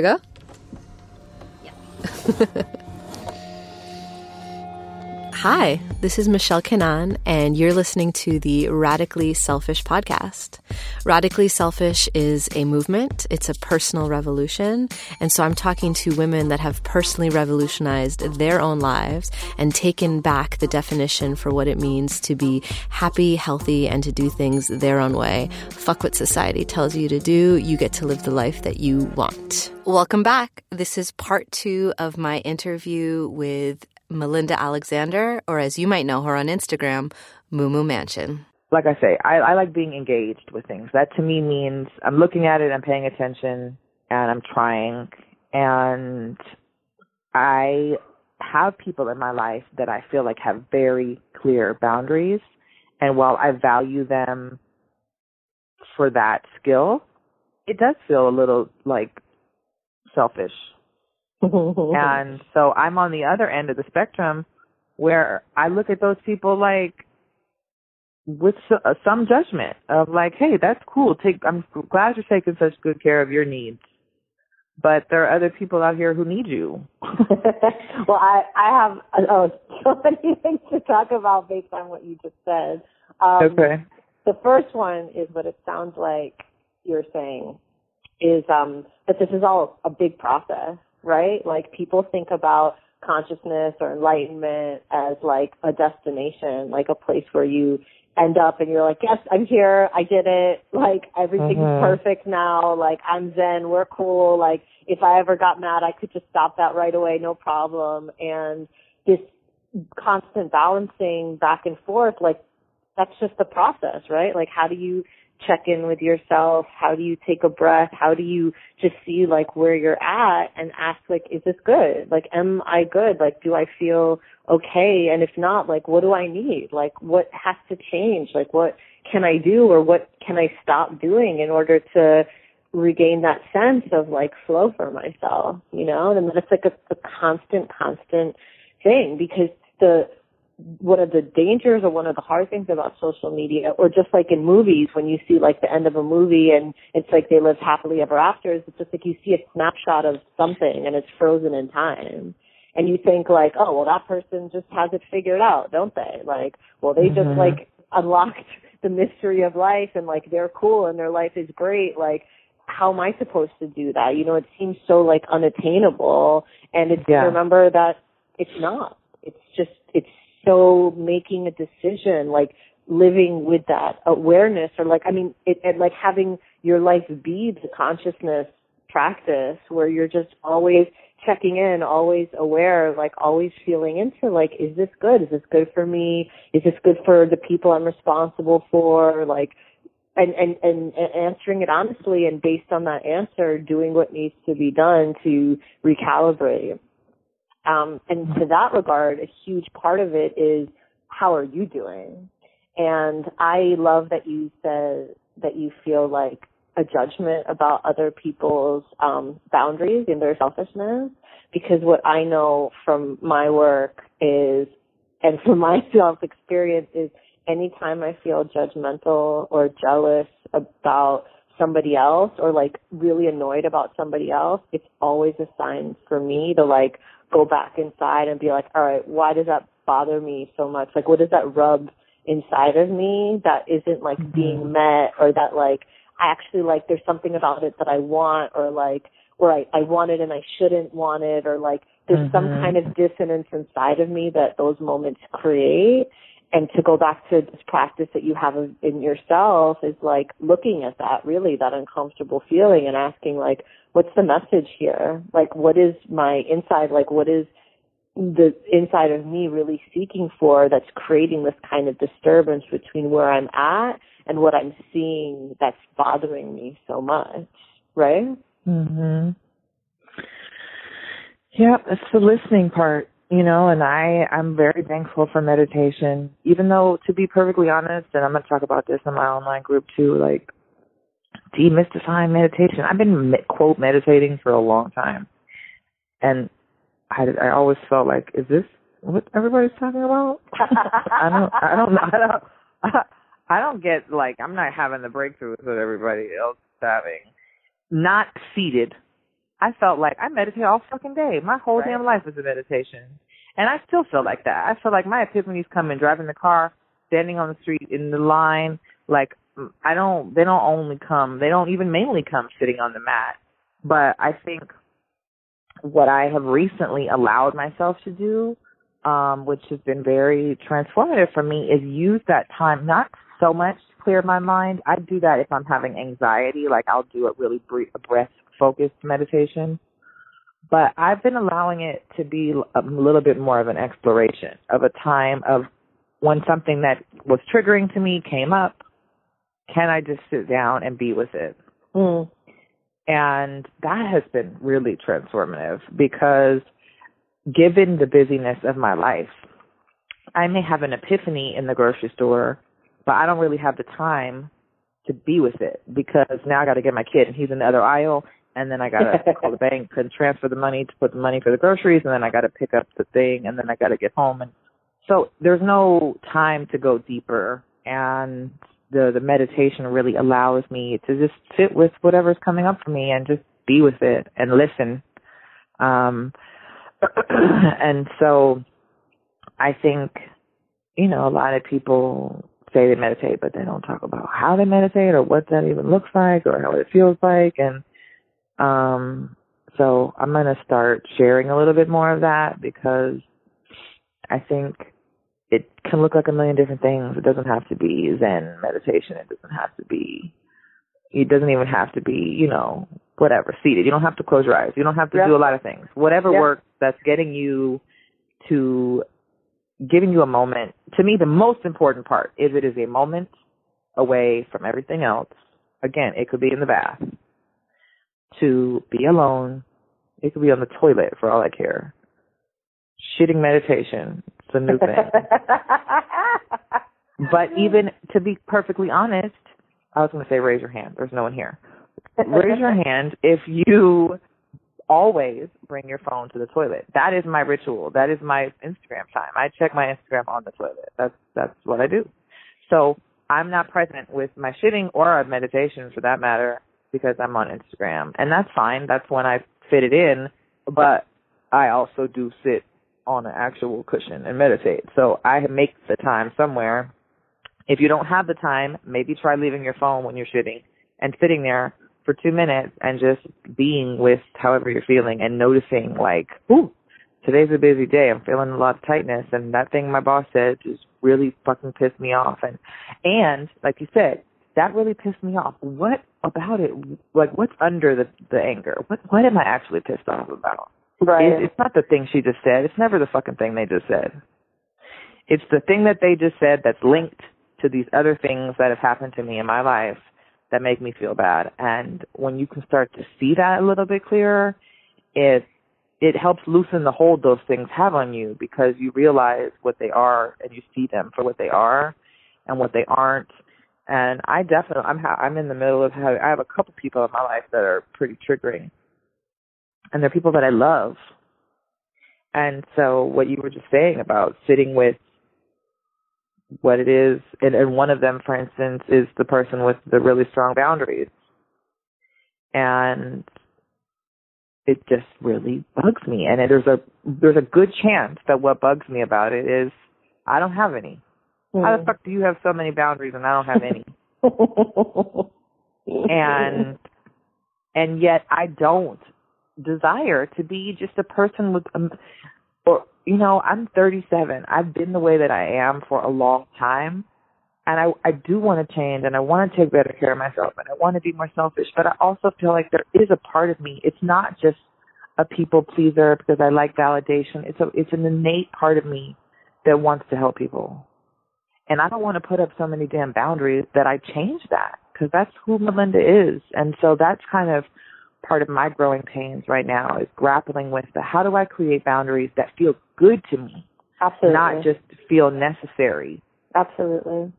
Go? Yeah. Hi, this is Michelle Kanan, and you're listening to the Radically Selfish podcast. Radically Selfish is a movement, it's a personal revolution. And so I'm talking to women that have personally revolutionized their own lives and taken back the definition for what it means to be happy, healthy, and to do things their own way. Fuck what society tells you to do, you get to live the life that you want. Welcome back. This is part two of my interview with Melinda Alexander, or as you might know her on Instagram, Moo Mansion. Like I say, I, I like being engaged with things. That to me means I'm looking at it, I'm paying attention, and I'm trying. And I have people in my life that I feel like have very clear boundaries. And while I value them for that skill, it does feel a little like selfish and so I'm on the other end of the spectrum where I look at those people like with uh, some judgment of like, hey, that's cool. Take, I'm glad you're taking such good care of your needs, but there are other people out here who need you. well, I I have oh, so many things to talk about based on what you just said. Um, okay. The first one is what it sounds like you're saying is um that this is all a big process right? Like people think about consciousness or enlightenment as like a destination, like a place where you end up and you're like, yes, I'm here. I did it. Like everything's mm-hmm. perfect now. Like I'm zen. We're cool. Like if I ever got mad, I could just stop that right away. No problem. And this constant balancing back and forth, like that's just the process, right? Like how do you check in with yourself? How do you take a breath? How do you just see like where you're at and ask like, is this good? Like, am I good? Like, do I feel okay? And if not, like, what do I need? Like, what has to change? Like, what can I do or what can I stop doing in order to regain that sense of like flow for myself, you know? And then it's like a, a constant, constant thing because the one of the dangers or one of the hard things about social media or just like in movies when you see like the end of a movie and it's like they live happily ever after is it's just like you see a snapshot of something and it's frozen in time and you think like oh well that person just has it figured out don't they like well they mm-hmm. just like unlocked the mystery of life and like they're cool and their life is great like how am I supposed to do that? You know, it seems so like unattainable and it's yeah. remember that it's not. It's just it's so making a decision, like living with that awareness or like, I mean, it, and like having your life be the consciousness practice where you're just always checking in, always aware, like always feeling into like, is this good? Is this good for me? Is this good for the people I'm responsible for? Like, and, and, and, answering it honestly and based on that answer, doing what needs to be done to recalibrate. Um, and to that regard, a huge part of it is how are you doing? And I love that you said that you feel like a judgment about other people's um, boundaries and their selfishness because what I know from my work is and from my self experience is anytime I feel judgmental or jealous about somebody else or like really annoyed about somebody else, it's always a sign for me to like go back inside and be like, all right, why does that bother me so much? Like, what does that rub inside of me that isn't like mm-hmm. being met or that like I actually like there's something about it that I want or like or I, I want it and I shouldn't want it or like there's mm-hmm. some kind of dissonance inside of me that those moments create and to go back to this practice that you have in yourself is like looking at that really that uncomfortable feeling and asking like what's the message here? Like what is my inside like what is the inside of me really seeking for that's creating this kind of disturbance between where I'm at and what I'm seeing that's bothering me so much right? Mhm yeah it's the listening part you know, and I, I'm very thankful for meditation, even though to be perfectly honest, and I'm going to talk about this in my online group too, like demystifying meditation. I've been quote meditating for a long time. And I, I always felt like, is this what everybody's talking about? I don't, I don't know. I don't, I, don't get like, I'm not having the breakthroughs that everybody else is having. Not seated I felt like I meditate all fucking day. My whole Right. damn life is a meditation. And I still feel like that. I feel like my epiphanies come in driving the car, standing on the street in the line. Like I don't, they don't only come, they don't even mainly come sitting on the mat. But I think what I have recently allowed myself to do, um, which has been very transformative for me, is use that time not so much to clear my mind. I do that if I'm having anxiety, like I'll do a really brief, a breath focused meditation. But I've been allowing it to be a little bit more of an exploration of a time of when something that was triggering to me came up. Can I just sit down and be with it? Mm. And that has been really transformative because given the busyness of my life, I may have an epiphany in the grocery store, but I don't really have the time to be with it because now I got to get my kid and he's in the other aisle and then I got to call the bank and transfer the money to put the money for the groceries and then I got to pick up the thing and then I got to get home and so there's no time to go deeper and the the meditation really allows me to just sit with whatever's coming up for me and just be with it and listen. Um and so i think you know a lot of people say they meditate but they don't talk about how they meditate or what that even looks like or how it feels like and um so i'm going to start sharing a little bit more of that because i think it can look like a million different things. It doesn't have to be Zen meditation. It doesn't have to be. It doesn't even have to be, you know, whatever seated. You don't have to close your eyes. You don't have to Yeah. do a lot of things. Whatever Yeah. works that's getting you to giving you a moment. To me, the most important part is it is a moment away from everything else. Again, it could be in the bath. To be alone. It could be on the toilet for all I care. Shitting meditation. It's a new thing. But even to be perfectly honest, I was going to say raise your hand. There's no one here. Raise your hand if you always bring your phone to the toilet. That is my ritual. That is my Instagram time. I check my Instagram on the toilet. That's that's what I do. So I'm not present with my shitting or a meditation for that matter because I'm on Instagram. And that's fine. That's when I fit it in. But I also do sit on an actual cushion and meditate. So I make the time somewhere. If you don't have the time, maybe try leaving your phone when you're shitting and sitting there for two minutes and just being with however you're feeling and noticing like, ooh, today's a busy day. I'm feeling a lot of tightness and that thing my boss said just really fucking pissed me off and and like you said, that really pissed me off. What about it like what's under the the anger? What what am I actually pissed off about? right. It, it's not the thing she just said. It's never the fucking thing they just said. It's the thing that they just said that's linked to these other things that have happened to me in my life that make me feel bad. And when you can start to see that a little bit clearer, it it helps loosen the hold those things have on you because you realize what they are and you see them for what they are and what they aren't. And I definitely I'm ha- I'm in the middle of having I have a couple people in my life that are pretty triggering and they're people that I love. And so what you were just saying about sitting with what it is, and, and one of them, for instance, is the person with the really strong boundaries. And it just really bugs me. And there's a there's a good chance that what bugs me about it is I don't have any. How the fuck do you have so many boundaries and I don't have any? and and yet I don't desire to be just a person with um, or you know I'm 37 I've been the way that I am for a long time. And I I do want to change and I want to take better care of myself and I want to be more selfish. But I also feel like there is a part of me. It's not just a people pleaser because I like validation. It's a it's an innate part of me that wants to help people and I don't want to put up so many damn boundaries that I change that because that's who Melinda is. And so that's kind of part of my growing pains right now is grappling with the how do I create boundaries that feel good to me, Absolutely. not just feel necessary. Absolutely.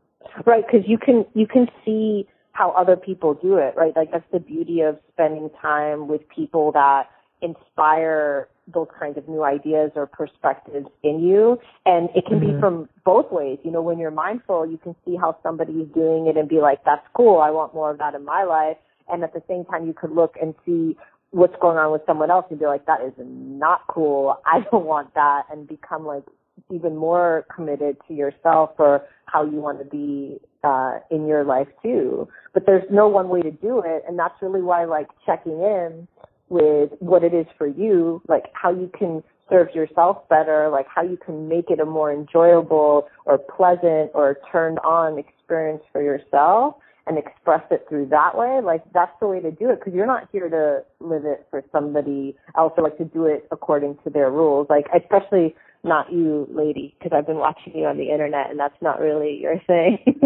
Right, because you can you can see how other people do it, right? Like that's the beauty of spending time with people that inspire those kinds of new ideas or perspectives in you. And it can Mhm. be from both ways. You know, when you're mindful, you can see how somebody's doing it and be like, that's cool. I want more of that in my life. And at the same time, you could look and see what's going on with someone else and be like, that is not cool. I don't want that and become like even more committed to yourself or how you want to be uh in your life too. But there's no one way to do it and that's really why like checking in with what it is for you, like how you can serve yourself better, like how you can make it a more enjoyable or pleasant or turned on experience for yourself and express it through that way, like that's the way to do it because you're not here to live it for somebody else or like to do it according to their rules. Like especially not you, lady, because I've been watching you on the internet and that's not really your thing,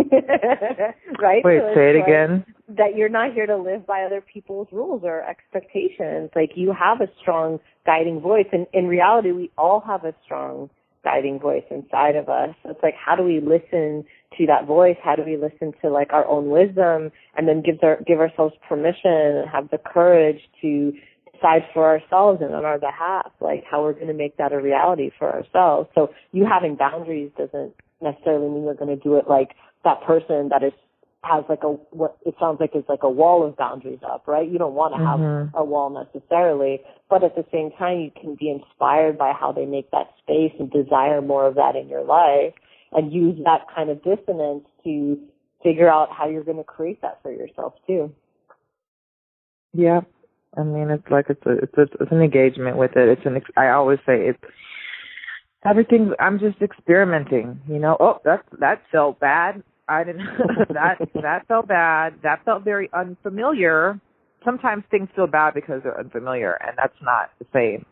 right? Wait, so say it like again. That you're not here to live by other people's rules or expectations. Like you have a strong guiding voice, and in reality, we all have a strong guiding voice inside of us. It's like, how do we listen to that voice? How do we listen to like our own wisdom and then give our, give ourselves permission and have the courage to decide for ourselves and on our behalf, like how we're going to make that a reality for ourselves. So you having boundaries doesn't necessarily mean you're going to do it like that person that is has like a what it sounds like is like a wall of boundaries up, right? You don't want to have Mhm. a wall necessarily, but at the same time you can be inspired by how they make that space and desire more of that in your life and use that kind of dissonance to figure out how you're going to create that for yourself too. Yeah. I mean, it's like it's a, it's a, it's an engagement with it. It's an I always say it's everything. I'm just experimenting. You know. Oh, that that felt bad. I didn't. that that felt bad. That felt very unfamiliar. Sometimes things feel bad because they're unfamiliar, and that's not the same.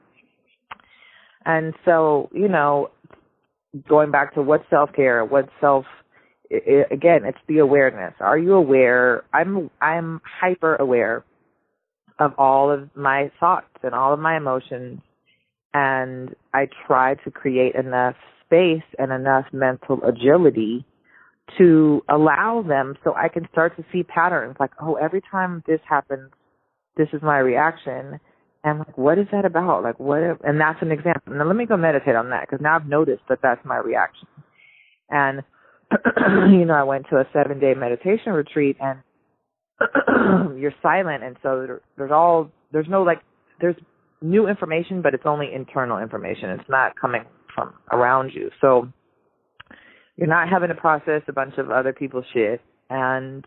And so, you know, going back to what self care, what self i i again, it's the awareness. Are you aware? I'm I'm hyper aware of all of my thoughts and all of my emotions and I try to create enough space and enough mental agility to allow them so I can start to see patterns like, oh, every time this happens, this is my reaction. And like, what is that about? Like, what? If, and that's an example. Now let me go meditate on that because now I've noticed that that's my reaction. And you know, I went to a seven day meditation retreat and you're silent and so there, there's all there's no like there's new information but it's only internal information it's not coming from around you so you're not having to process a bunch of other people's shit and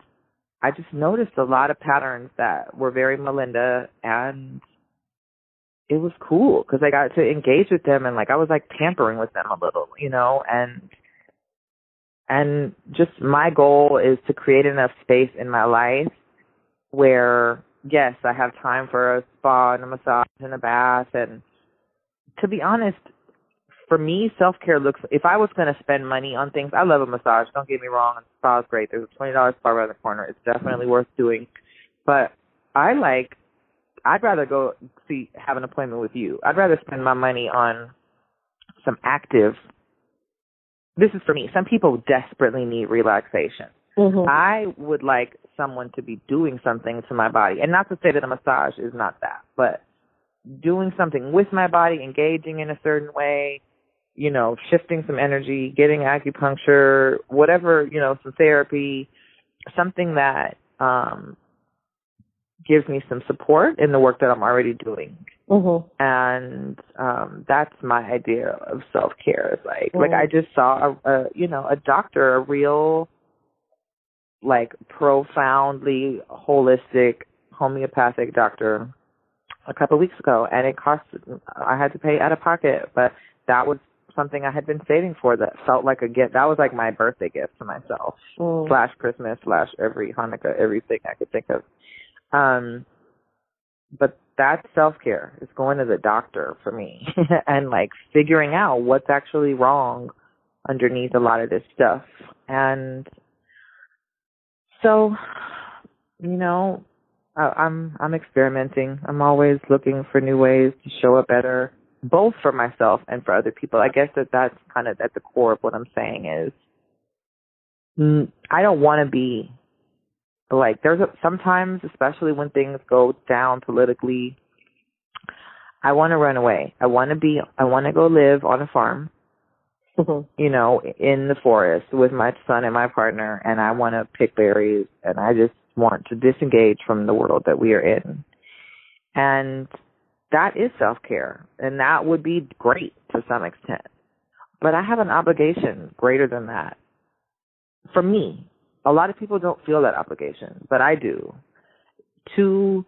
i just noticed a lot of patterns that were very melinda and it was cool because i got to engage with them and like i was like tampering with them a little you know and and just my goal is to create enough space in my life where yes, I have time for a spa and a massage and a bath and to be honest, for me self care looks if I was gonna spend money on things, I love a massage, don't get me wrong, and spa is great. There's a twenty dollar spa around the corner. It's definitely worth doing. But I like I'd rather go see have an appointment with you. I'd rather spend my money on some active this is for me. Some people desperately need relaxation. Mm-hmm. I would like someone to be doing something to my body. And not to say that a massage is not that, but doing something with my body, engaging in a certain way, you know, shifting some energy, getting acupuncture, whatever, you know, some therapy, something that um gives me some support in the work that I'm already doing. Mm-hmm. And um that's my idea of self care. Is like like Mm. I just saw a, a you know, a doctor, a real like profoundly holistic homeopathic doctor a couple of weeks ago and it cost I had to pay out of pocket, but that was something I had been saving for that felt like a gift. That was like my birthday gift to myself. Mm. Slash Christmas, slash every Hanukkah, everything I could think of. Um but that's self care. It's going to the doctor for me and like figuring out what's actually wrong underneath a lot of this stuff. And so, you know, I, I'm I'm experimenting. I'm always looking for new ways to show up better, both for myself and for other people. I guess that that's kind of at the core of what I'm saying is, mm, I don't want to be like there's a, sometimes, especially when things go down politically. I want to run away. I want to be. I want to go live on a farm Mhm. you know, in the forest with my son and my partner, and I want to pick berries, and I just want to disengage from the world that we are in. And that is self care. And that would be great to some extent. But I have an obligation greater than that. For me, a lot of people don't feel that obligation, but I do. To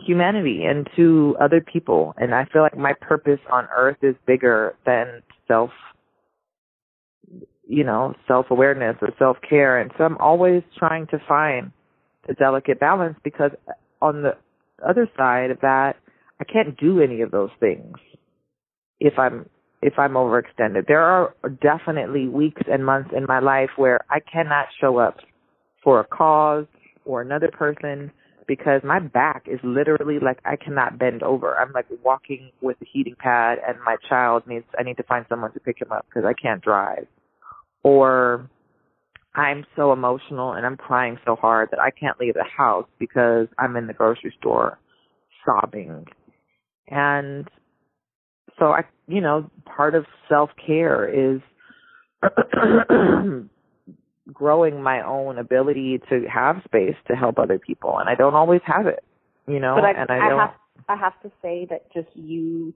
humanity and to other people. And I feel like my purpose on earth is bigger than self, you know, self awareness or self care. And so I'm always trying to find the delicate balance because on the other side of that, I can't do any of those things if I'm if I'm overextended. There are definitely weeks and months in my life where I cannot show up for a cause or another person because my back is literally like I cannot bend over. I'm like walking with a heating pad and my child needs I need to find someone to pick him up because I can't drive. Or I'm so emotional and I'm crying so hard that I can't leave the house because I'm in the grocery store sobbing. And so I, you know, part of self-care is growing my own ability to have space to help other people and I don't always have it, you know, but I, and I, I don't have I have to say that just you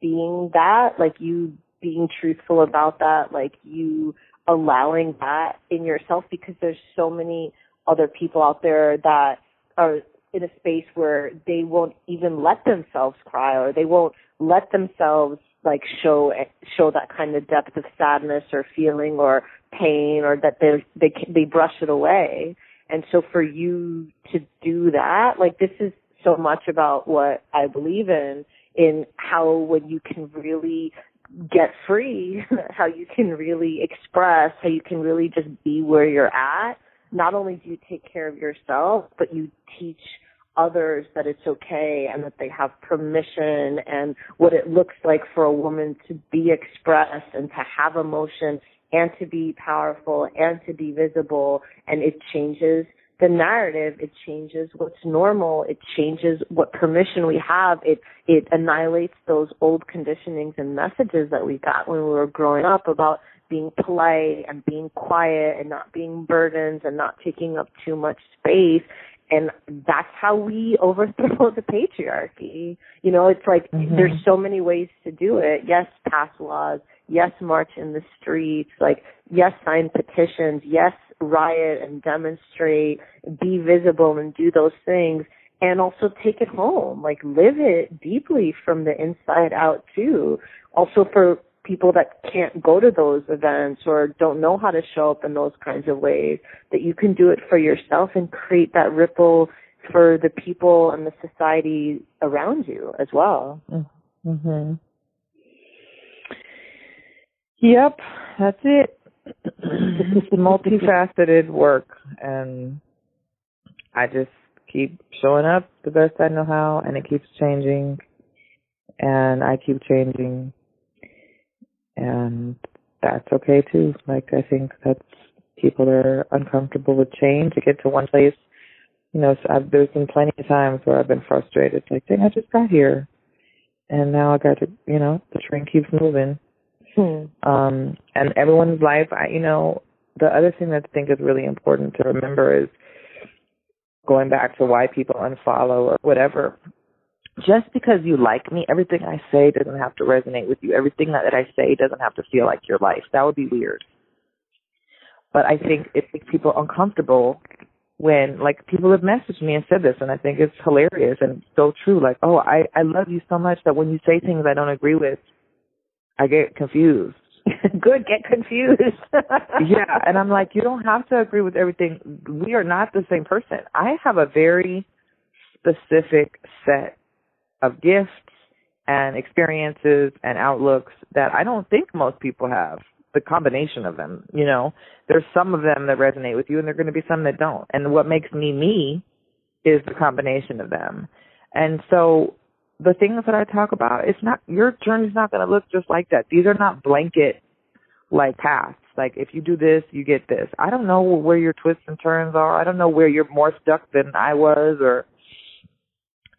being that, like you being truthful about that, like you allowing that in yourself because there's so many other people out there that are in a space where they won't even let themselves cry or they won't let themselves like show show that kind of depth of sadness or feeling or pain or that they they they brush it away and so for you to do that like this is so much about what I believe in in how when you can really get free, how you can really express, how you can really just be where you're at. Not only do you take care of yourself, but you teach others that it's okay and that they have permission and what it looks like for a woman to be expressed and to have emotion and to be powerful and to be visible and it changes the narrative, it changes what's normal, it changes what permission we have, it it annihilates those old conditionings and messages that we got when we were growing up about being polite and being quiet and not being burdens and not taking up too much space and that's how we overthrow the patriarchy. You know, it's like mm-hmm. there's so many ways to do it. Yes, pass laws. Yes, march in the streets. Like, yes, sign petitions. Yes, riot and demonstrate, be visible and do those things and also take it home, like live it deeply from the inside out too. Also for people that can't go to those events or don't know how to show up in those kinds of ways, that you can do it for yourself and create that ripple for the people and the society around you as well. Mhm. Yep, that's it it's a multifaceted work and I just keep showing up the best I know how and it keeps changing and I keep changing and that's okay too. Like I think that's people are uncomfortable with change to get to one place. You know, so I've, there's been plenty of times where I've been frustrated. Like, dang, I just got here, and now I got to, you know, the train keeps moving. Hmm. Um, and everyone's life, I, you know, the other thing that I think is really important to remember is going back to why people unfollow or whatever. Just because you like me, everything I say doesn't have to resonate with you. Everything that, that I say doesn't have to feel like your life. That would be weird. But I think it makes people uncomfortable when like people have messaged me and said this and I think it's hilarious and so true. Like, oh, I, I love you so much that when you say things I don't agree with, I get confused. Good, get confused. yeah, and I'm like, you don't have to agree with everything. We are not the same person. I have a very specific set of gifts and experiences and outlooks that I don't think most people have. The combination of them, you know, there's some of them that resonate with you, and there are going to be some that don't. And what makes me me is the combination of them. And so the things that I talk about, it's not your journey's not going to look just like that. These are not blanket like paths. Like if you do this, you get this. I don't know where your twists and turns are. I don't know where you're more stuck than I was, or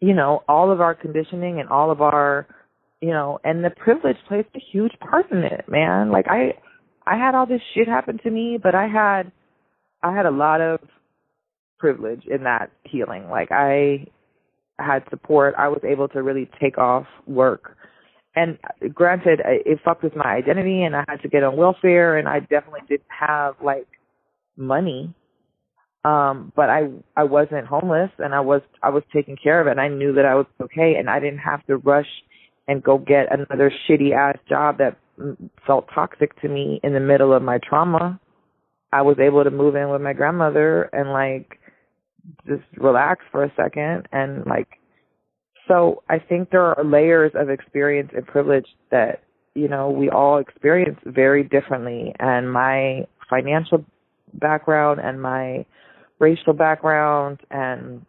you know, all of our conditioning and all of our, you know, and the privilege plays a huge part in it, man. Like I, I had all this shit happen to me, but I had, I had a lot of privilege in that healing. Like I had support, I was able to really take off work. And granted, it fucked with my identity, and I had to get on welfare, and I definitely didn't have like money. Um, but I I wasn't homeless, and I was I was taken care of. And I knew that I was okay, and I didn't have to rush and go get another shitty ass job that felt toxic to me in the middle of my trauma. I was able to move in with my grandmother and like just relax for a second and like so I think there are layers of experience and privilege that you know we all experience very differently. And my financial background and my racial background and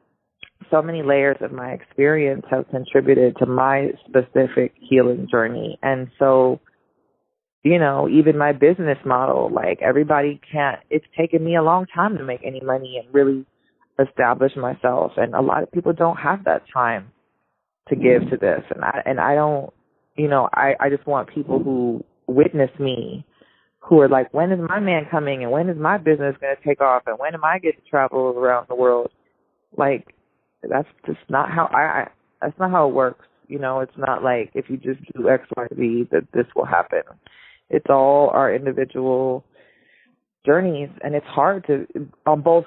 so many layers of my experience have contributed to my specific healing journey. And so you know even my business model like everybody can't it's taken me a long time to make any money and really establish myself and a lot of people don't have that time to give to this and I and I don't you know, I, I just want people who witness me who are like, When is my man coming and when is my business gonna take off and when am I getting to travel around the world? Like that's just not how I, I that's not how it works. You know, it's not like if you just do X, Y, Z that this will happen. It's all our individual journeys and it's hard to on both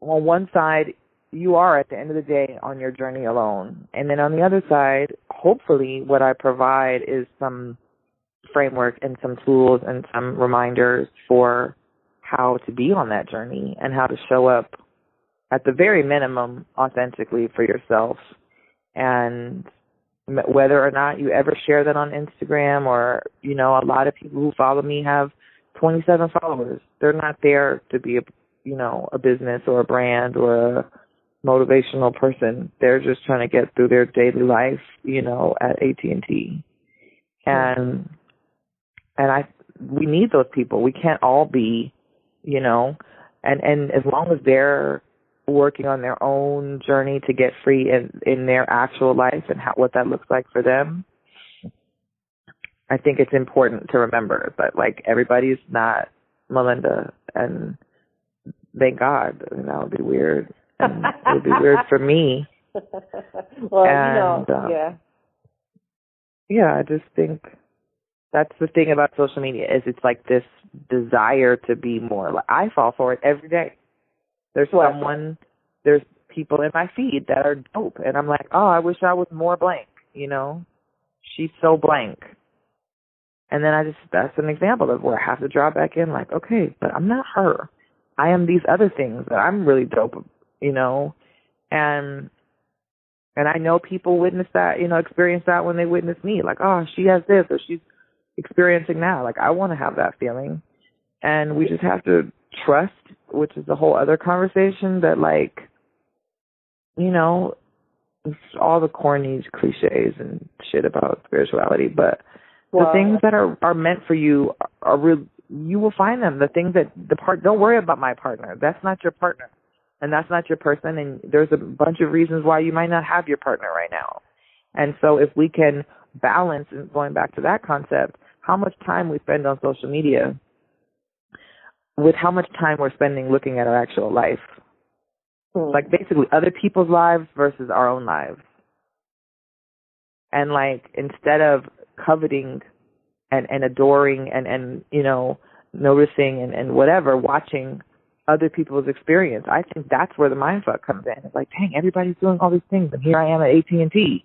on one side you are at the end of the day on your journey alone. And then on the other side, hopefully what I provide is some framework and some tools and some reminders for how to be on that journey and how to show up at the very minimum authentically for yourself. And whether or not you ever share that on Instagram or, you know, a lot of people who follow me have 27 followers. They're not there to be you know, a business or a brand or a motivational person. They're just trying to get through their daily life, you know, at AT&T. And and I we need those people. We can't all be, you know, and and as long as they're working on their own journey to get free in in their actual life and how what that looks like for them. I think it's important to remember that like everybody's not Melinda and thank God. I mean, that would be weird. And it would be weird for me. well, and, you know, uh, yeah. Yeah, I just think that's the thing about social media is it's like this desire to be more. Like I fall for it every day. There's someone, there's people in my feed that are dope, and I'm like, oh, I wish I was more blank. You know, she's so blank. And then I just that's an example of where I have to draw back in, like, okay, but I'm not her. I am these other things that I'm really dope, you know, and and I know people witness that, you know, experience that when they witness me, like, oh, she has this or she's experiencing that. Like, I want to have that feeling, and we just have to trust, which is a whole other conversation that like, you know, all the corny cliches and shit about spirituality, but well, the things that are are meant for you are, are real. You will find them. The things that the part. Don't worry about my partner. That's not your partner, and that's not your person. And there's a bunch of reasons why you might not have your partner right now. And so, if we can balance, and going back to that concept, how much time we spend on social media with how much time we're spending looking at our actual life. Mm. Like basically other people's lives versus our own lives. And like instead of coveting and, and adoring and, and, you know, noticing and, and whatever, watching other people's experience. I think that's where the mindfuck comes in. It's like, dang, everybody's doing all these things and here I am at AT&T.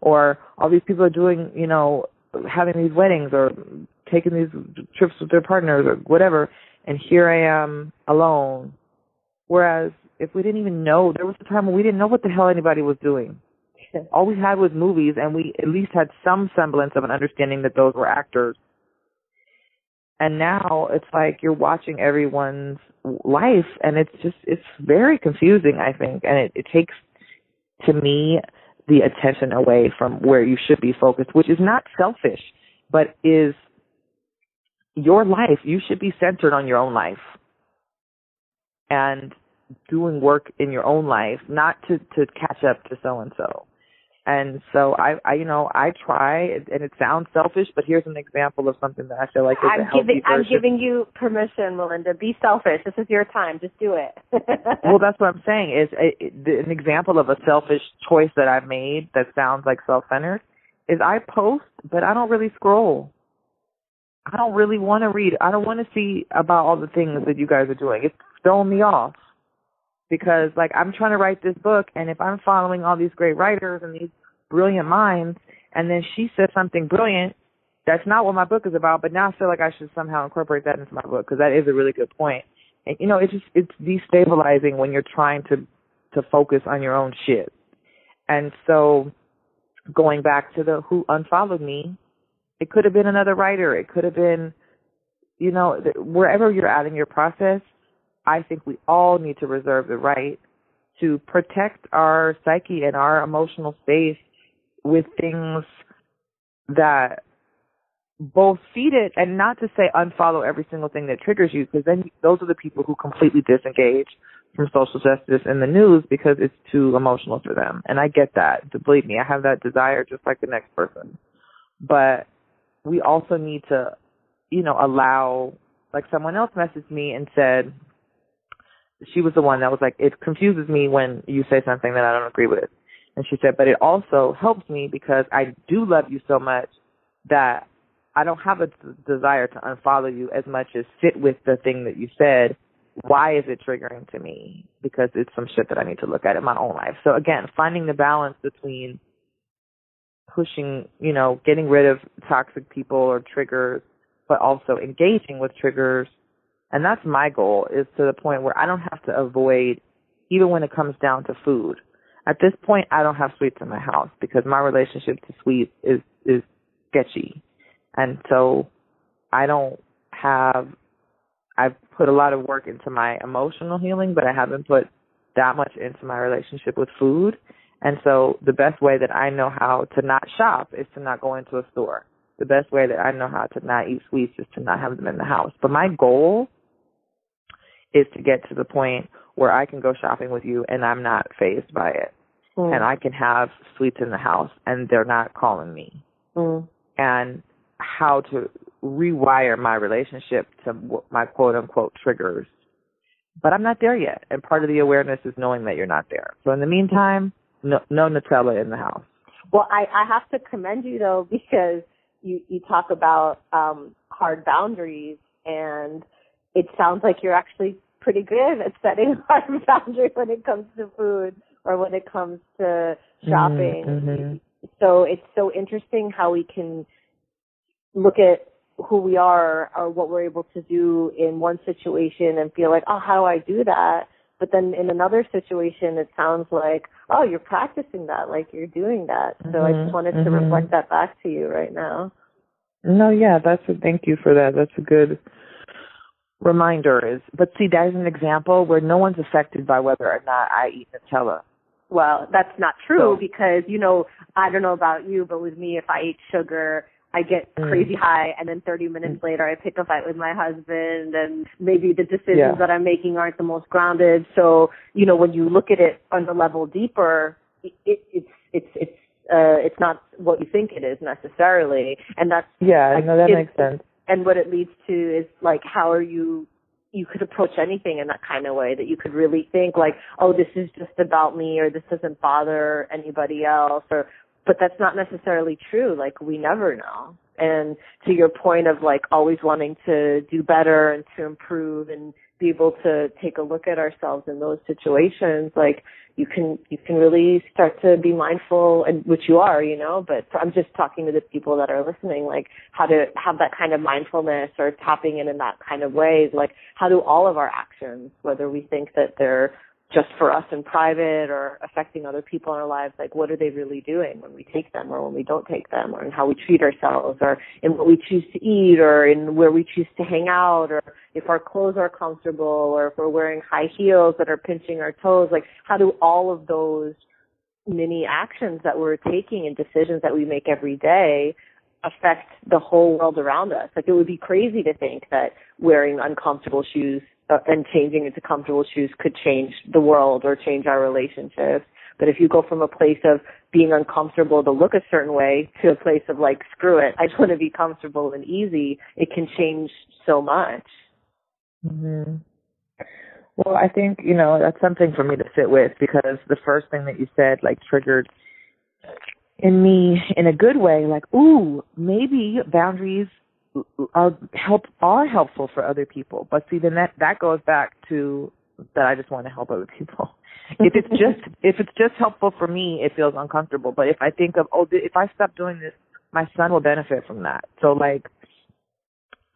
Or all these people are doing, you know, having these weddings or taking these trips with their partners or whatever and here I am alone. Whereas if we didn't even know, there was a time when we didn't know what the hell anybody was doing. All we had was movies, and we at least had some semblance of an understanding that those were actors. And now it's like you're watching everyone's life, and it's just it's very confusing. I think, and it, it takes to me the attention away from where you should be focused, which is not selfish, but is your life, you should be centered on your own life and doing work in your own life, not to, to catch up to so and so. And so I, I, you know, I try, and it sounds selfish, but here's an example of something that I feel like is I'm a giving I'm giving you permission, Melinda. Be selfish. This is your time. Just do it. well, that's what I'm saying. Is a, an example of a selfish choice that I've made that sounds like self-centered. Is I post, but I don't really scroll. I don't really want to read. I don't want to see about all the things that you guys are doing. It's throwing me off because like I'm trying to write this book and if I'm following all these great writers and these brilliant minds and then she says something brilliant that's not what my book is about but now I feel like I should somehow incorporate that into my book because that is a really good point. And you know it's just it's destabilizing when you're trying to to focus on your own shit. And so going back to the who unfollowed me it could have been another writer. It could have been you know wherever you're at in your process I think we all need to reserve the right to protect our psyche and our emotional space with things that both feed it and not to say unfollow every single thing that triggers you because then those are the people who completely disengage from social justice and the news because it's too emotional for them. And I get that. Believe me, I have that desire just like the next person. But we also need to, you know, allow like someone else messaged me and said, she was the one that was like, it confuses me when you say something that I don't agree with. And she said, but it also helps me because I do love you so much that I don't have a d- desire to unfollow you as much as sit with the thing that you said. Why is it triggering to me? Because it's some shit that I need to look at in my own life. So again, finding the balance between pushing, you know, getting rid of toxic people or triggers, but also engaging with triggers and that's my goal is to the point where I don't have to avoid even when it comes down to food. At this point I don't have sweets in my house because my relationship to sweets is is sketchy. And so I don't have I've put a lot of work into my emotional healing, but I haven't put that much into my relationship with food. And so the best way that I know how to not shop is to not go into a store. The best way that I know how to not eat sweets is to not have them in the house. But my goal is to get to the point where I can go shopping with you and I'm not phased by it. Mm. And I can have sweets in the house and they're not calling me. Mm. And how to rewire my relationship to my quote unquote triggers. But I'm not there yet. And part of the awareness is knowing that you're not there. So in the meantime, no, no Nutella in the house. Well, I, I have to commend you though because you, you talk about um, hard boundaries and it sounds like you're actually pretty good at setting hard boundaries when it comes to food or when it comes to shopping. Mm-hmm. So it's so interesting how we can look at who we are or what we're able to do in one situation and feel like, oh, how do I do that? But then in another situation, it sounds like, oh, you're practicing that, like you're doing that. So Mm-hmm. I just wanted to Mhm. reflect that back to you right now. No, yeah, that's a thank you for that. That's a good reminder is but see that is an example where no one's affected by whether or not I eat Nutella. Well, that's not true So- because, you know, I don't know about you, but with me, if I eat sugar, I get Mm. crazy high and then 30 minutes later I pick a fight with my husband and maybe the decisions Yeah. that I'm making aren't the most grounded. So, you know, when you look at it on the level deeper, it, it, it's, it's, it's, uh, it's not what you think it is necessarily. And that's, Yeah, Like, no, that makes sense. And what it leads to is like, how are you, you could approach anything in that kind of way that you could really think like, oh, this is just about me or this doesn't bother anybody else or, but that's not necessarily true. Like we never know. And to your point of like always wanting to do better and to improve and be able to take a look at ourselves in those situations, like you can you can really start to be mindful and which you are, you know, but I'm just talking to the people that are listening, like how to have that kind of mindfulness or tapping in in that kind of ways, like how do all of our actions, whether we think that they're just for us in private or affecting other people in our lives, like what are they really doing when we take them or when we don't take them or in how we treat ourselves or in what we choose to eat or in where we choose to hang out or if our clothes are comfortable or if we're wearing high heels that are pinching our toes, like how do all of those many actions that we're taking and decisions that we make every day affect the whole world around us. Like it would be crazy to think that wearing uncomfortable shoes uh, and changing into comfortable shoes could change the world or change our relationships. But if you go from a place of being uncomfortable to look a certain way to a place of like, screw it, I just want to be comfortable and easy, it can change so much. hmm Well, I think, you know, that's something for me to sit with because the first thing that you said like triggered in me in a good way, like, ooh, maybe boundaries are help are helpful for other people. But see then that that goes back to that I just want to help other people. if it's just if it's just helpful for me, it feels uncomfortable. But if I think of oh, if I stop doing this, my son will benefit from that. So like,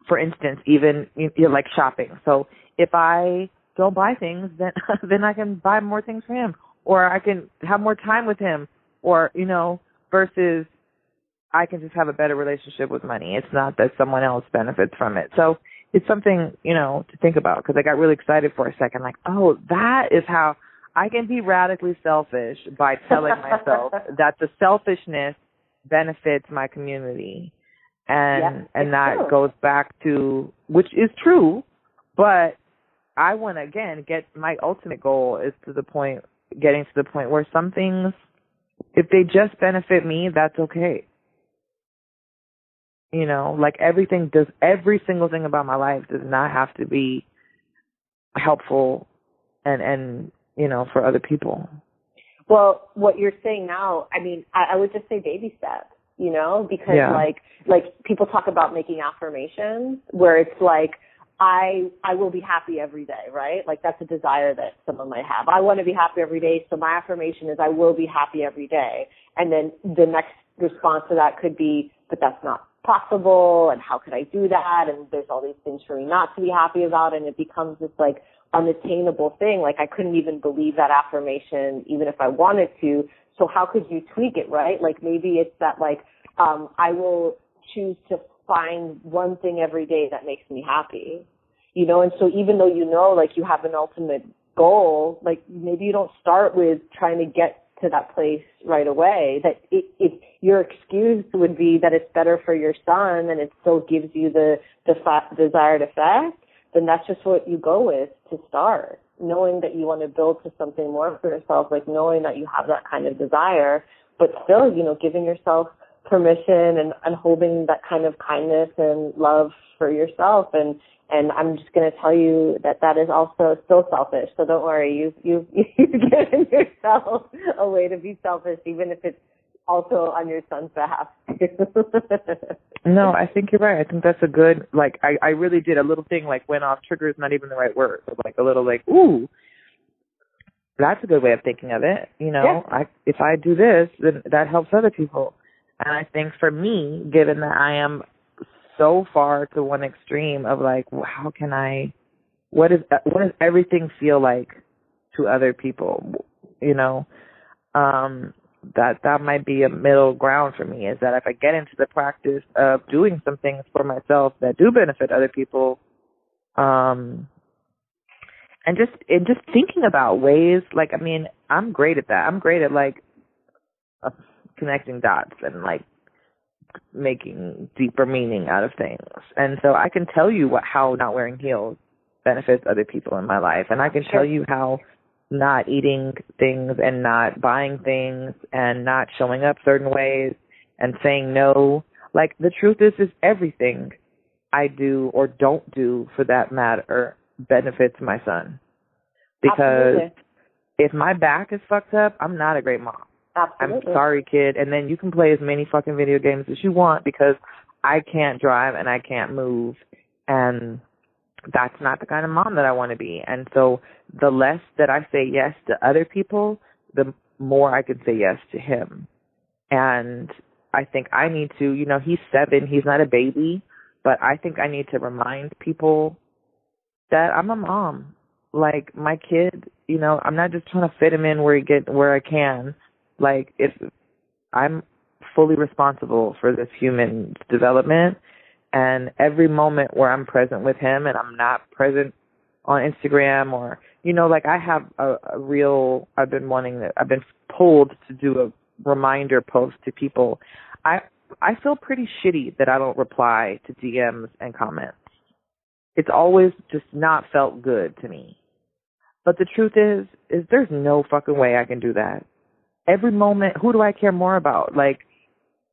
for instance, even you know, like shopping. So if I don't buy things, then then I can buy more things for him, or I can have more time with him, or you know, versus I can just have a better relationship with money. It's not that someone else benefits from it. So it's something, you know, to think about because I got really excited for a second, like, oh, that is how I can be radically selfish by telling myself that the selfishness benefits my community. And and that true. goes back to which is true, but I want to again get my ultimate goal is to the point getting to the point where some things if they just benefit me, that's okay. You know, like everything does every single thing about my life does not have to be helpful and and you know for other people. Well, what you're saying now, I mean, I, I would just say baby steps, you know, because Yeah. like like people talk about making affirmations where it's like I I will be happy every day, right? Like that's a desire that someone might have. I want to be happy every day, so my affirmation is I will be happy every day. And then the next response to that could be, but that's not possible and how could I do that? And there's all these things for me not to be happy about and it becomes this like unattainable thing. Like I couldn't even believe that affirmation even if I wanted to. So how could you tweak it, right? Like maybe it's that like, um, I will choose to find one thing every day that makes me happy. You know, and so even though you know like you have an ultimate goal, like maybe you don't start with trying to get to that place right away. That it, it your excuse would be that it's better for your son and it still gives you the the fa- desired effect. Then that's just what you go with to start, knowing that you want to build to something more for yourself, like knowing that you have that kind of desire, but still, you know, giving yourself permission and, and holding that kind of kindness and love for yourself and and I'm just going to tell you that that is also still selfish. So don't worry, you you you've given yourself a way to be selfish, even if it's also on your son's behalf. No, I think you're right. I think that's a good like I I really did a little thing like went off trigger is not even the right word. But like a little like ooh. That's a good way of thinking of it. You know, Yeah. I if I do this, then that helps other people. And I think for me, given that I am so far to one extreme of like how can I what is what does everything feel like to other people, you know? Um that that might be a middle ground for me is that if I get into the practice of doing some things for myself that do benefit other people, um, and just and just thinking about ways like I mean I'm great at that. I'm great at like uh, connecting dots and like making deeper meaning out of things. And so I can tell you what how not wearing heels benefits other people in my life, and I can tell you how not eating things and not buying things and not showing up certain ways and saying no. Like the truth is is everything I do or don't do for that matter benefits my son. Because Absolutely. if my back is fucked up, I'm not a great mom. Absolutely. I'm sorry, kid. And then you can play as many fucking video games as you want because I can't drive and I can't move. And that's not the kind of mom that I want to be. And so the less that I say yes to other people, the more I can say yes to him. And I think I need to, you know, he's seven, he's not a baby, but I think I need to remind people that I'm a mom. Like my kid, you know, I'm not just trying to fit him in where he get where I can. Like if I'm fully responsible for this human's development and every moment where I'm present with him and I'm not present on Instagram or you know like I have a, a real I've been wanting to, I've been pulled to do a reminder post to people. I I feel pretty shitty that I don't reply to DMs and comments. It's always just not felt good to me. But the truth is is there's no fucking way I can do that. every moment, who do I care more about? Like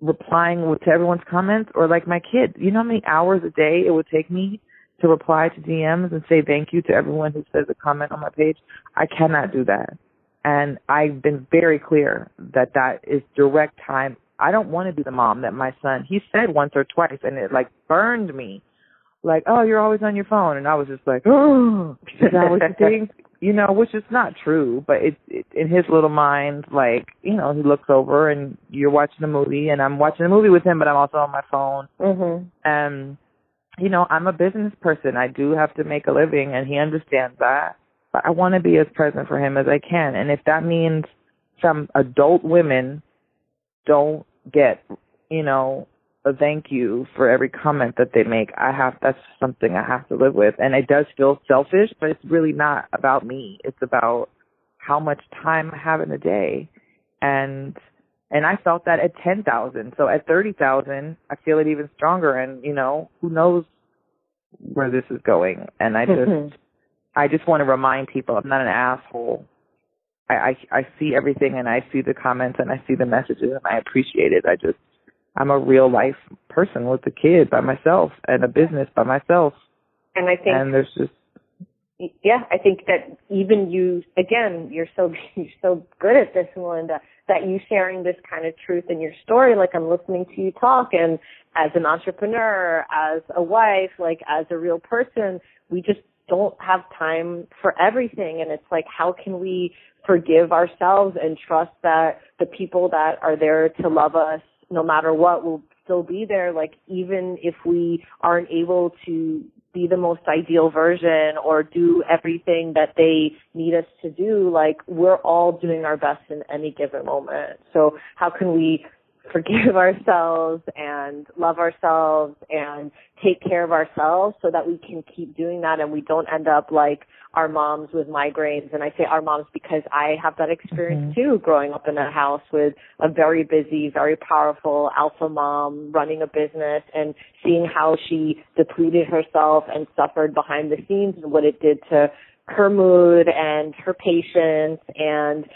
replying to everyone's comments or like my kids? You know how many hours a day it would take me to reply to DMs and say thank you to everyone who says a comment on my page? I cannot do that. And I've been very clear that that is direct time. I don't want to be the mom that my son, he said once or twice and it like burned me. Like, oh, you're always on your phone. And I was just like, oh, is that what you think? you know, which is not true, but it, it in his little mind, like, you know, he looks over and you're watching a movie and I'm watching a movie with him, but I'm also on my phone. Mhm. And, you know, I'm a business person. I do have to make a living and he understands that but I want to be as present for him as I can. And if that means some adult women don't get, you know, a thank you for every comment that they make, I have, that's something I have to live with. And it does feel selfish, but it's really not about me. It's about how much time I have in a day. And, and I felt that at 10,000. So at 30,000, I feel it even stronger. And, you know, who knows where this is going. And I just, mm-hmm. I just want to remind people I'm not an asshole. I, I I see everything and I see the comments and I see the messages and I appreciate it. I just I'm a real life person with a kid by myself and a business by myself. And I think and there's just yeah, I think that even you again, you're so you're so good at this, Melinda, that you sharing this kind of truth in your story, like I'm listening to you talk and as an entrepreneur, as a wife, like as a real person, we just don't have time for everything and it's like how can we forgive ourselves and trust that the people that are there to love us no matter what will still be there. Like even if we aren't able to be the most ideal version or do everything that they need us to do like we're all doing our best in any given moment. So how can we forgive ourselves and love ourselves and take care of ourselves so that we can keep doing that and we don't end up like our moms with migraines and I say our moms because I have that experience mm-hmm. too growing up in a house with a very busy, very powerful alpha mom running a business and seeing how she depleted herself and suffered behind the scenes and what it did to her mood and her patience and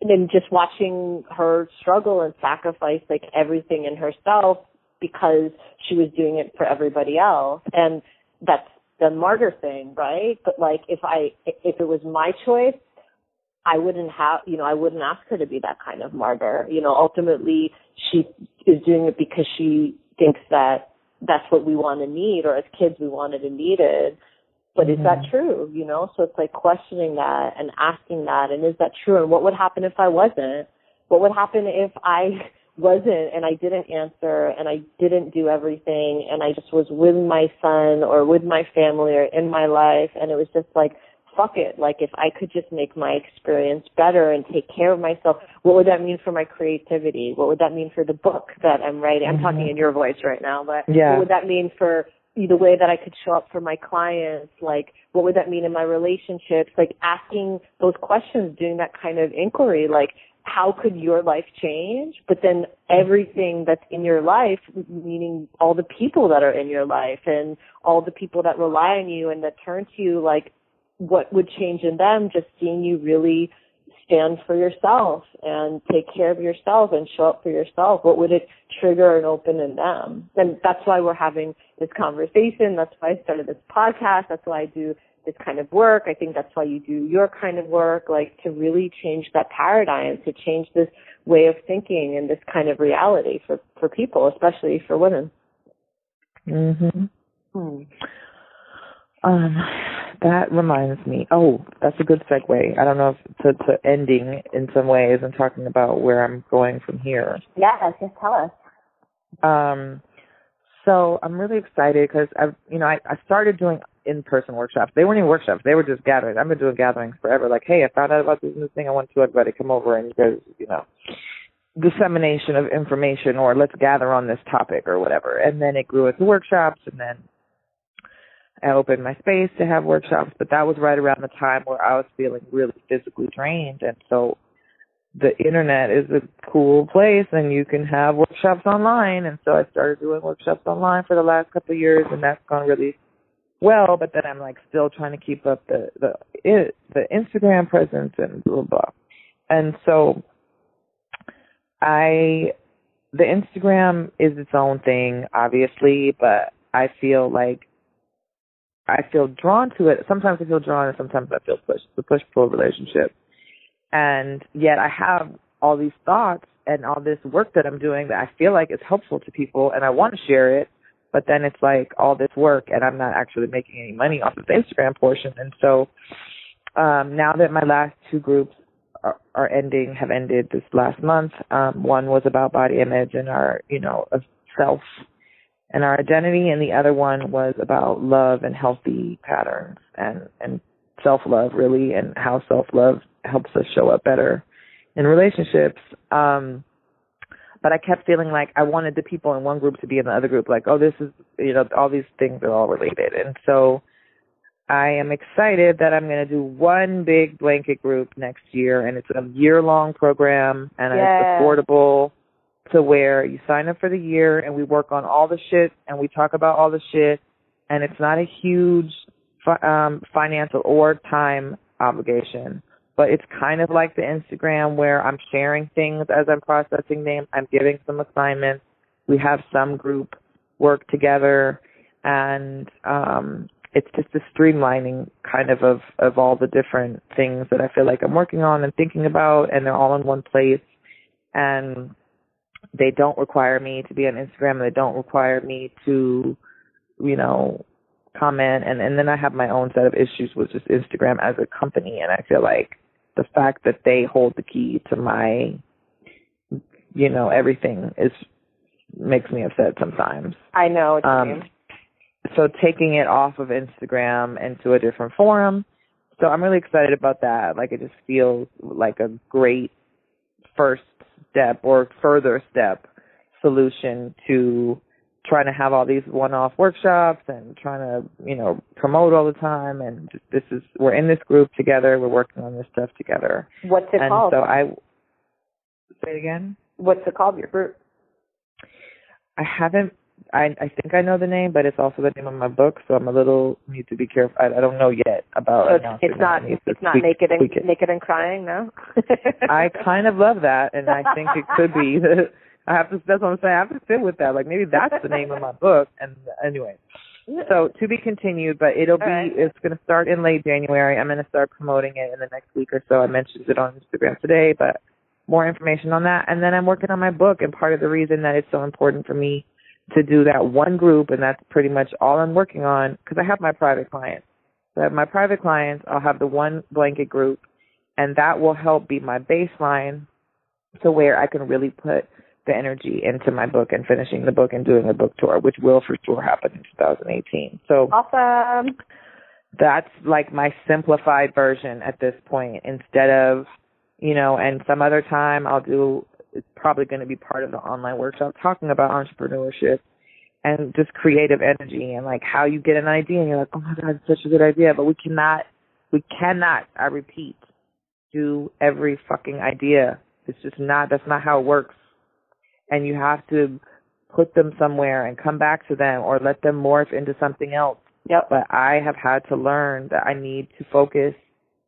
and just watching her struggle and sacrifice like everything in herself because she was doing it for everybody else. And that's the martyr thing right? But like if i if it was my choice i wouldn't have you know i wouldn't ask her to be that kind of martyr. You know ultimately she is doing it because she thinks that that's what we want and need or as kids we wanted and needed but mm-hmm. is that mm-hmm. true? You know, so it's like questioning that and asking that, and is that true? And what would happen if I wasn't? What would happen if I wasn't and I didn't answer and I didn't do everything and I just was with my son or with my family or in my life and it was just like fuck it like if I could just make my experience better and take care of myself what would that mean for my creativity what would that mean for the book that I'm writing I'm mm-hmm. talking in your voice right now but yeah. what would that mean for the way that I could show up for my clients, like what would that mean in my relationships, like asking those questions, doing that kind of inquiry, like how could your life change? But then everything that's in your life, meaning all the people that are in your life and all the people that rely on you and that turn to you, like what would change in them just seeing you really stand for yourself and take care of yourself and show up for yourself? What would it trigger and open in them? And that's why we're having this conversation. That's why I started this podcast. That's why I do this kind of work. I think that's why you do your kind of work, like to really change that paradigm, to change this way of thinking and this kind of reality for, for people, especially for women. Mhm. Hmm. Um, that reminds me. Oh, that's a good segue. I don't know if to, to ending in some ways and talking about where I'm going from here. Yeah, just tell us. Um, so I'm really excited because I've, you know, I, I started doing in-person workshops. They weren't even workshops; they were just gatherings. I've been doing gatherings forever. Like, hey, I found out about this new thing. I want to everybody come over and you guys, you know, dissemination of information or let's gather on this topic or whatever. And then it grew into workshops, and then I opened my space to have workshops, but that was right around the time where I was feeling really physically drained. And so the internet is a cool place and you can have workshops online. And so I started doing workshops online for the last couple of years and that's gone really well, but then I'm like still trying to keep up the, the, the Instagram presence and blah, blah. And so I the Instagram is its own thing, obviously, but I feel like I feel drawn to it. Sometimes I feel drawn, and sometimes I feel pushed. A push pull relationship, and yet I have all these thoughts and all this work that I'm doing that I feel like is helpful to people, and I want to share it. But then it's like all this work, and I'm not actually making any money off of the Instagram portion. And so um, now that my last two groups are, are ending, have ended this last month. Um, one was about body image and our, you know, self and our identity, and the other one was about love and healthy patterns and and self love really, and how self love helps us show up better in relationships. Um, but I kept feeling like I wanted the people in one group to be in the other group, like, oh, this is, you know, all these things are all related, and so I am excited that I'm going to do one big blanket group next year, and it's a year long program, and yes. it's affordable to where you sign up for the year, and we work on all the shit, and we talk about all the shit, and it's not a huge um, financial or time obligation, but it's kind of like the Instagram where I'm sharing things as I'm processing them. I'm giving some assignments. We have some group work together, and um it's just a streamlining kind of of of all the different things that I feel like I'm working on and thinking about, and they're all in one place, and they don't require me to be on Instagram. And they don't require me to, you know, comment. And and then I have my own set of issues with just Instagram as a company, and I feel like the fact that they hold the key to my, you know, everything is makes me upset sometimes. I know Um, so taking it off of Instagram into a different forum. So I'm really excited about that. Like it just feels like a great first step or further step solution to trying to have all these one-off workshops and trying to, you know, promote all the time and this is we're in this group together, we're working on this stuff together. What's it and called? so I say it again. What's it called? Your group? I haven't. I I think I know the name, but it's also the name of my book, so I'm a little need to be careful. I, I don't know yet about. So it's, it's not. It's not naked and it. naked and crying. No. I kind of love that, and I think it could be. I have to. That's what I'm saying. I have to sit with that. Like maybe that's the name of my book. And anyway, so mm. to be continued, but it'll be. All right. It's going to start in late January. I'm going to start promoting it in the next week or so. I mentioned it on Instagram today, but more information on that. And then I'm working on my book, and part of the reason that it's so important for me to do that one group, and that's pretty much all I'm working on, because I have my private clients. So I have my private clients. I'll have the one blanket group, and that will help be my baseline to where I can really put the energy into my book and finishing the book and doing a book tour, which will for sure happen in 2018. So awesome. that's like my simplified version at this point instead of you know and some other time i'll do it's probably going to be part of the online workshop talking about entrepreneurship and just creative energy and like how you get an idea and you're like oh my god it's such a good idea but we cannot we cannot i repeat do every fucking idea it's just not that's not how it works and you have to put them somewhere and come back to them or let them morph into something else Yep. but I have had to learn that I need to focus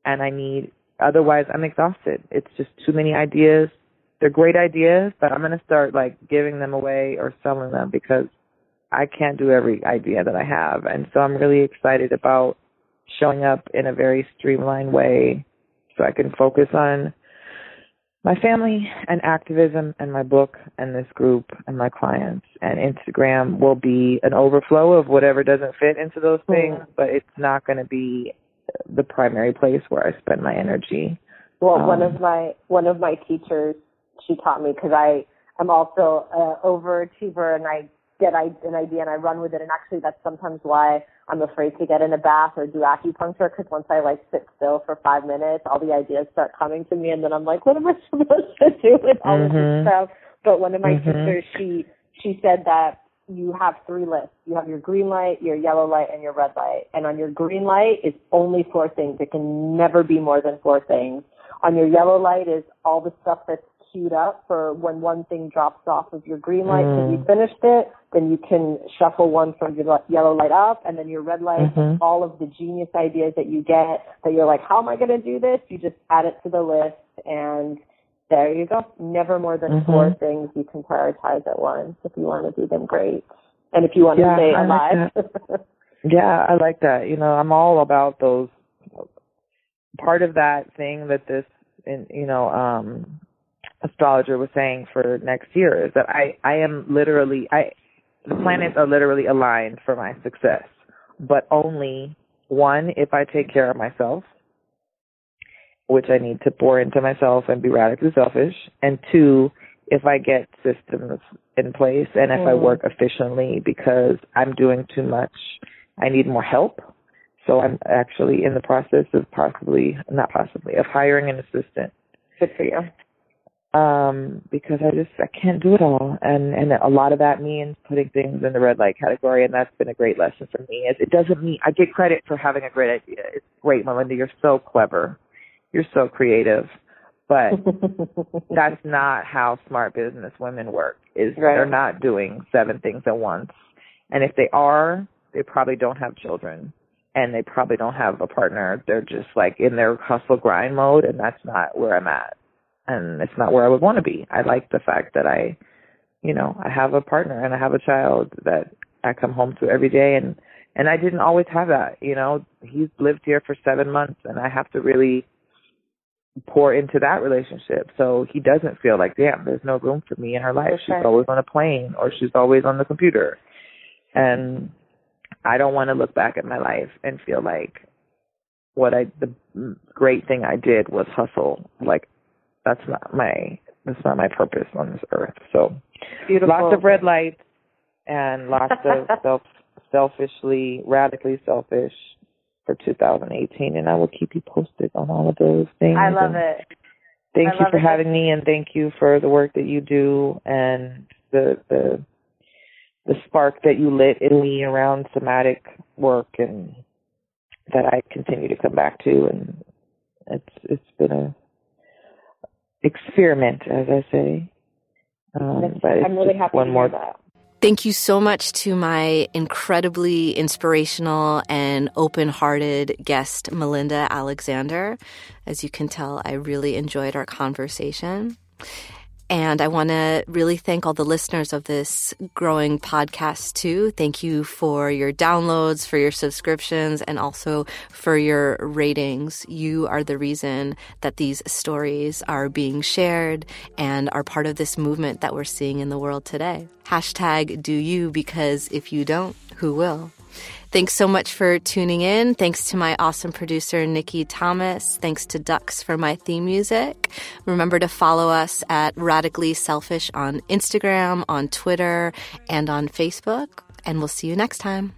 and I need otherwise I'm exhausted. It's just too many ideas. They're great ideas, but I'm going to start like giving them away or selling them because I can't do every idea that I have. And so I'm really excited about showing up in a very streamlined way so I can focus on my family and activism and my book and this group and my clients and Instagram will be an overflow of whatever doesn't fit into those things, but it's not going to be the primary place where I spend my energy. Well, one Um, of my one of my teachers, she taught me because I am also an overachiever and I get an idea and I run with it. And actually, that's sometimes why I'm afraid to get in a bath or do acupuncture because once I like sit still for five minutes, all the ideas start coming to me, and then I'm like, what am I supposed to do with all of Mhm. this stuff? But one of my Mhm. teachers, she she said that you have three lists. You have your green light, your yellow light, and your red light. And on your green light is only four things. It can never be more than four things. On your yellow light is all the stuff that's queued up for when one thing drops off of your green light because Mm. you finished it. Then you can shuffle one from your yellow light up, and then your red light, Mhm. all of the genius ideas that you get that you're like, how am I going to do this? You just add it to the list, and There you go. Never more than mm-hmm. four things you can prioritize at once if you want to do them great. And if you want yeah, to stay alive. Like yeah, I like that. You know, I'm all about those part of that thing that this you know, um astrologer was saying for next year is that I I am literally I the planets are literally aligned for my success, but only one if I take care of myself, which I need to pour into myself and be radically selfish, and two if I get systems in place and if mm. I work efficiently because I'm doing too much, I need more help. So I'm actually in the process of possibly, not possibly, of hiring an assistant. Good for you um because I just I can't do it all and and a lot of that means putting things in the red light category and that's been a great lesson for me. It, it doesn't mean I get credit for having a great idea. It's great, Melinda. You're so clever. You're so creative. But that's not how smart business women work. Is right. they're not doing seven things at once. And if they are, they probably don't have children and they probably don't have a partner. They're just like in their hustle grind mode and that's not where I'm at and it's not where I would want to be. I like the fact that I, you know, I have a partner and I have a child that I come home to every day and and I didn't always have that, you know. He's lived here for 7 months and I have to really pour into that relationship so he doesn't feel like damn there's no room for me in her life she's always on a plane or she's always on the computer and i don't want to look back at my life and feel like what i the great thing i did was hustle like that's not my that's not my purpose on this earth. So Beautiful. lots of red lights and lots of self selfishly radically selfish for 2018 and I will keep you posted on all of those things. I love it. Thank I you for it. having me and thank you for the work that you do and the the the spark that you lit in me around somatic work and that I continue to come back to and it's it's been a experiment, as I say. Um, but I'm really happy one to more. hear that. Thank you so much to my incredibly inspirational and open hearted guest, Melinda Alexander. As you can tell, I really enjoyed our conversation. And I want to really thank all the listeners of this growing podcast too. Thank you for your downloads, for your subscriptions, and also for your ratings. You are the reason that these stories are being shared and are part of this movement that we're seeing in the world today. Hashtag do you because if you don't, who will? Thanks so much for tuning in. Thanks to my awesome producer, Nikki Thomas. Thanks to Ducks for my theme music. Remember to follow us at Radically Selfish on Instagram, on Twitter, and on Facebook. And we'll see you next time.